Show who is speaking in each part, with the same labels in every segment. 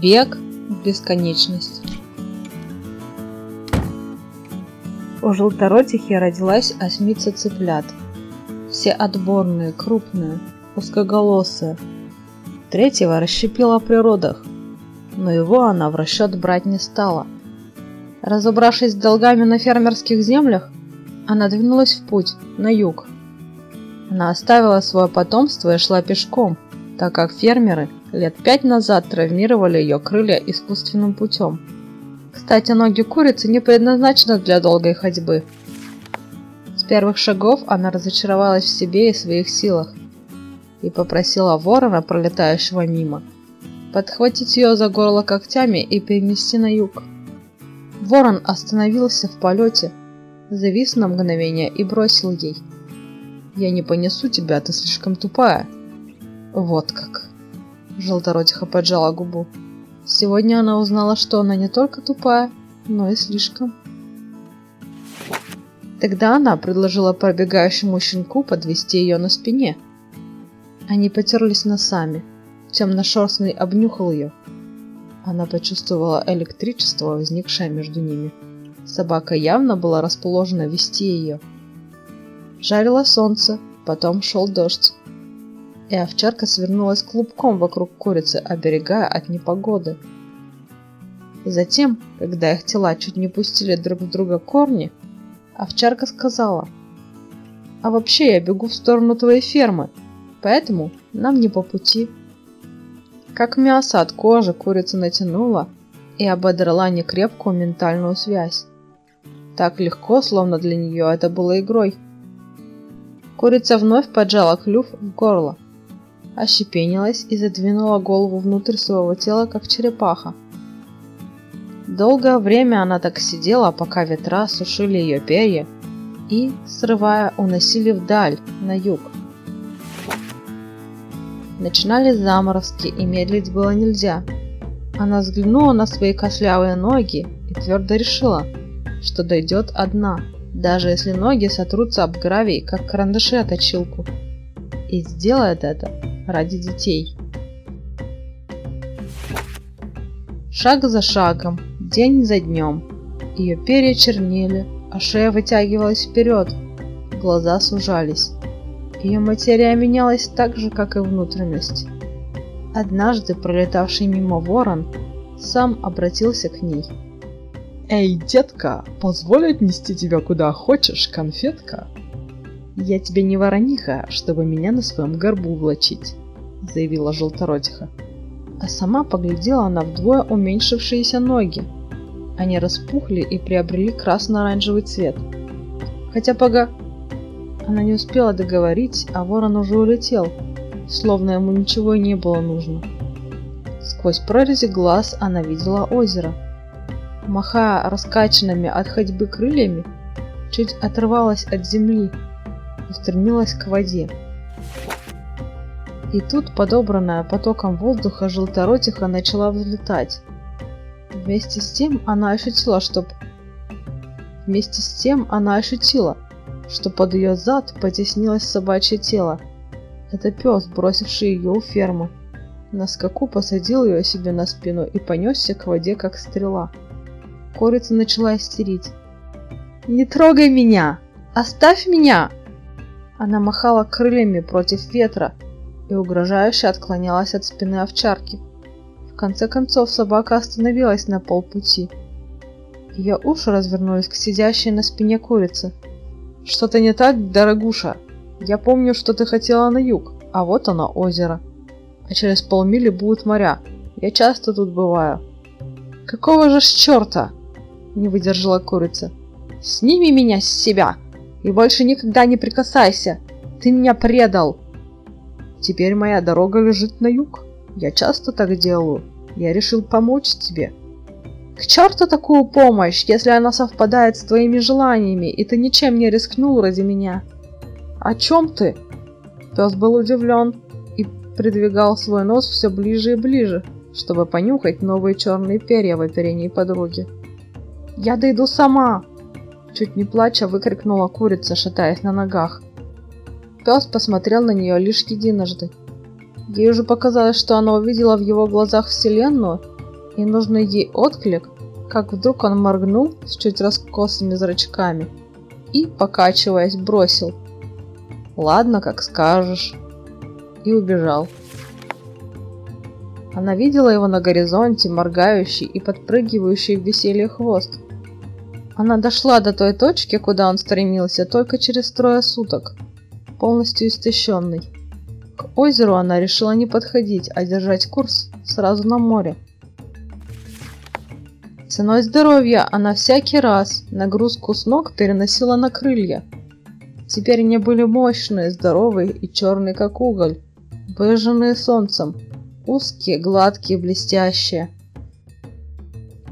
Speaker 1: Бег в бесконечность. У желторотихи родилась осьмица цыплят. Все отборные, крупные, узкоголосые. Третьего расщепила при родах, но его она в расчет брать не стала. Разобравшись с долгами на фермерских землях, она двинулась в путь, на юг. Она оставила свое потомство и шла пешком, так как фермеры – лет пять назад травмировали ее крылья искусственным путем. Кстати, ноги курицы не предназначены для долгой ходьбы. С первых шагов она разочаровалась в себе и своих силах и попросила ворона, пролетающего мимо, подхватить ее за горло когтями и перенести на юг. Ворон остановился в полете, завис на мгновение и бросил ей. «Я не понесу тебя, ты слишком тупая». Вот как. Желторотиха поджала губу. Сегодня она узнала, что она не только тупая, но и слишком. Тогда она предложила пробегающему щенку подвести ее на спине. Они потерлись носами. Темно-шерстный обнюхал ее. Она почувствовала электричество, возникшее между ними. Собака явно была расположена вести ее. Жарило солнце, потом шел дождь и овчарка свернулась клубком вокруг курицы, оберегая от непогоды. Затем, когда их тела чуть не пустили друг в друга корни, овчарка сказала, «А вообще я бегу в сторону твоей фермы, поэтому нам не по пути». Как мясо от кожи курица натянула и ободрала некрепкую ментальную связь. Так легко, словно для нее это было игрой. Курица вновь поджала клюв в горло ощепенилась и задвинула голову внутрь своего тела, как черепаха. Долгое время она так сидела, пока ветра сушили ее перья и, срывая, уносили вдаль, на юг. Начинались заморозки, и медлить было нельзя. Она взглянула на свои костлявые ноги и твердо решила, что дойдет одна, даже если ноги сотрутся об гравий, как карандаши от точилку. И сделает это ради детей. Шаг за шагом, день за днем. Ее перья чернели, а шея вытягивалась вперед, глаза сужались. Ее материя менялась так же, как и внутренность. Однажды пролетавший мимо ворон сам обратился к ней.
Speaker 2: «Эй, детка, позволь отнести тебя куда хочешь, конфетка?»
Speaker 1: «Я тебе не ворониха, чтобы меня на своем горбу влачить», — заявила желторотиха. А сама поглядела на вдвое уменьшившиеся ноги. Они распухли и приобрели красно-оранжевый цвет. Хотя пога... Она не успела договорить, а ворон уже улетел, словно ему ничего и не было нужно. Сквозь прорези глаз она видела озеро. Махая раскачанными от ходьбы крыльями, чуть отрывалась от земли, устремилась к воде. И тут, подобранная потоком воздуха, желторотиха начала взлетать. Вместе с тем она ощутила, что... Вместе с тем она ощутила, что под ее зад потеснилось собачье тело. Это пес, бросивший ее у фермы. На скаку посадил ее себе на спину и понесся к воде, как стрела. Курица начала истерить. «Не трогай меня! Оставь меня!» Она махала крыльями против ветра и угрожающе отклонялась от спины овчарки. В конце концов собака остановилась на полпути. Ее уши развернулись к сидящей на спине курице. «Что-то не так, дорогуша? Я помню, что ты хотела на юг, а вот оно, озеро. А через полмили будут моря. Я часто тут бываю». «Какого же с черта?» – не выдержала курица. «Сними меня с себя!» И больше никогда не прикасайся. Ты меня предал. Теперь моя дорога лежит на юг. Я часто так делаю. Я решил помочь тебе. К черту такую помощь, если она совпадает с твоими желаниями, и ты ничем не рискнул ради меня. О чем ты? Пес был удивлен и придвигал свой нос все ближе и ближе, чтобы понюхать новые черные перья в оперении подруги. «Я дойду сама!» Чуть не плача, выкрикнула курица, шатаясь на ногах. Пес посмотрел на нее лишь единожды. Ей уже показалось, что она увидела в его глазах вселенную и нужный ей отклик, как вдруг он моргнул с чуть раскосыми зрачками и, покачиваясь, бросил «Ладно, как скажешь» и убежал. Она видела его на горизонте, моргающий и подпрыгивающий в веселье хвост. Она дошла до той точки, куда он стремился, только через трое суток, полностью истощенный. К озеру она решила не подходить, а держать курс сразу на море. Ценой здоровья она всякий раз нагрузку с ног переносила на крылья. Теперь они были мощные, здоровые и черные, как уголь, выжженные солнцем, узкие, гладкие, блестящие.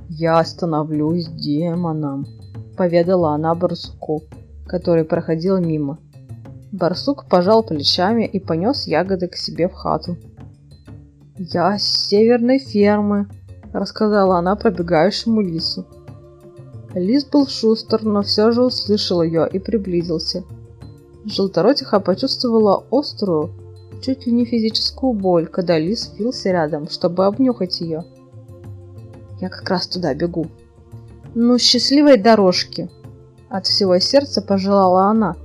Speaker 1: «Я становлюсь демоном», — поведала она барсуку, который проходил мимо. Барсук пожал плечами и понес ягоды к себе в хату. «Я с северной фермы», — рассказала она пробегающему лису. Лис был шустр, но все же услышал ее и приблизился. Желторотиха почувствовала острую, чуть ли не физическую боль, когда лис вился рядом, чтобы обнюхать ее. Я как раз туда бегу. Ну, счастливой дорожки! От всего сердца пожелала она.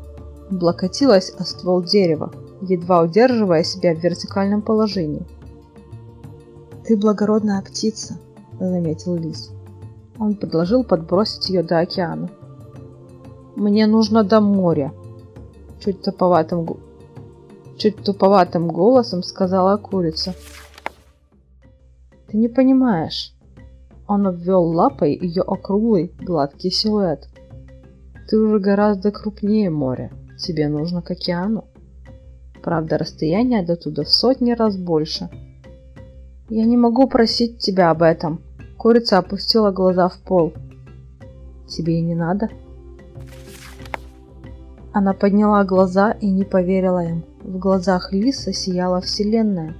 Speaker 1: Облокотилась о ствол дерева, едва удерживая себя в вертикальном положении. «Ты благородная птица», — заметил лис. Он предложил подбросить ее до океана. «Мне нужно до моря», — чуть туповатым чуть туповатым голосом сказала курица. «Ты не понимаешь». Он обвел лапой ее округлый, гладкий силуэт. «Ты уже гораздо крупнее моря. Тебе нужно к океану. Правда, расстояние до туда в сотни раз больше». «Я не могу просить тебя об этом». Курица опустила глаза в пол. «Тебе и не надо?» Она подняла глаза и не поверила им. В глазах Лиса сияла вселенная.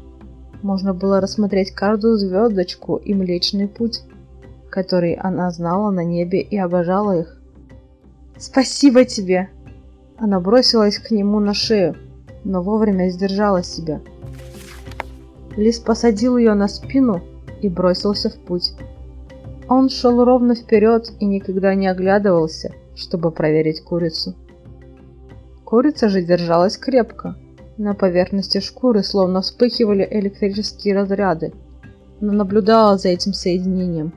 Speaker 1: Можно было рассмотреть каждую звездочку и Млечный Путь, который она знала на небе и обожала их. «Спасибо тебе!» Она бросилась к нему на шею, но вовремя сдержала себя. Лис посадил ее на спину и бросился в путь. Он шел ровно вперед и никогда не оглядывался, чтобы проверить курицу. Курица же держалась крепко, на поверхности шкуры словно вспыхивали электрические разряды. Она наблюдала за этим соединением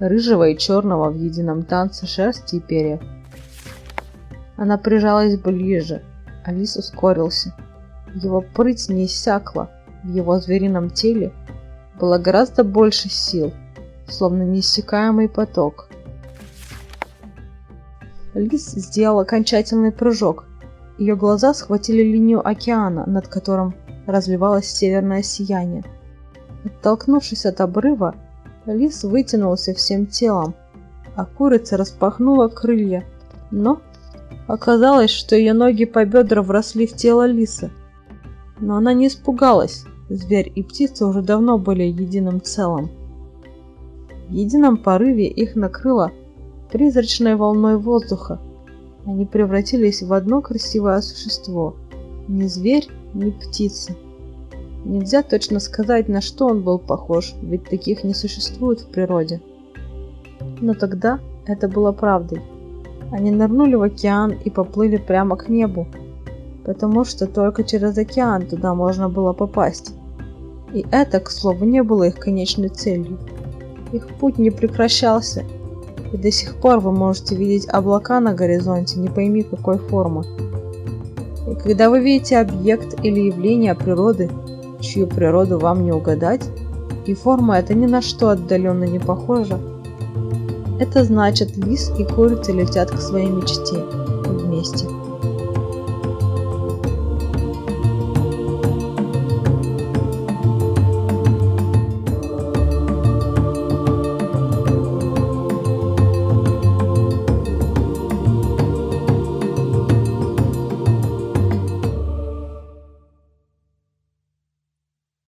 Speaker 1: рыжего и черного в едином танце шерсти и перьев. Она прижалась ближе, Алис ускорился. Его прыть не иссякла, в его зверином теле было гораздо больше сил, словно неиссякаемый поток. Лис сделал окончательный прыжок ее глаза схватили линию океана, над которым разливалось северное сияние. Оттолкнувшись от обрыва, лис вытянулся всем телом, а курица распахнула крылья, но оказалось, что ее ноги по бедра вросли в тело лиса. Но она не испугалась, зверь и птица уже давно были единым целым. В едином порыве их накрыло призрачной волной воздуха, они превратились в одно красивое существо. Ни зверь, ни птица. Нельзя точно сказать, на что он был похож, ведь таких не существует в природе. Но тогда это было правдой. Они нырнули в океан и поплыли прямо к небу, потому что только через океан туда можно было попасть. И это, к слову, не было их конечной целью. Их путь не прекращался, и до сих пор вы можете видеть облака на горизонте, не пойми какой формы. И когда вы видите объект или явление природы, чью природу вам не угадать, и форма эта ни на что отдаленно не похожа, это значит лис и курица летят к своей мечте вместе.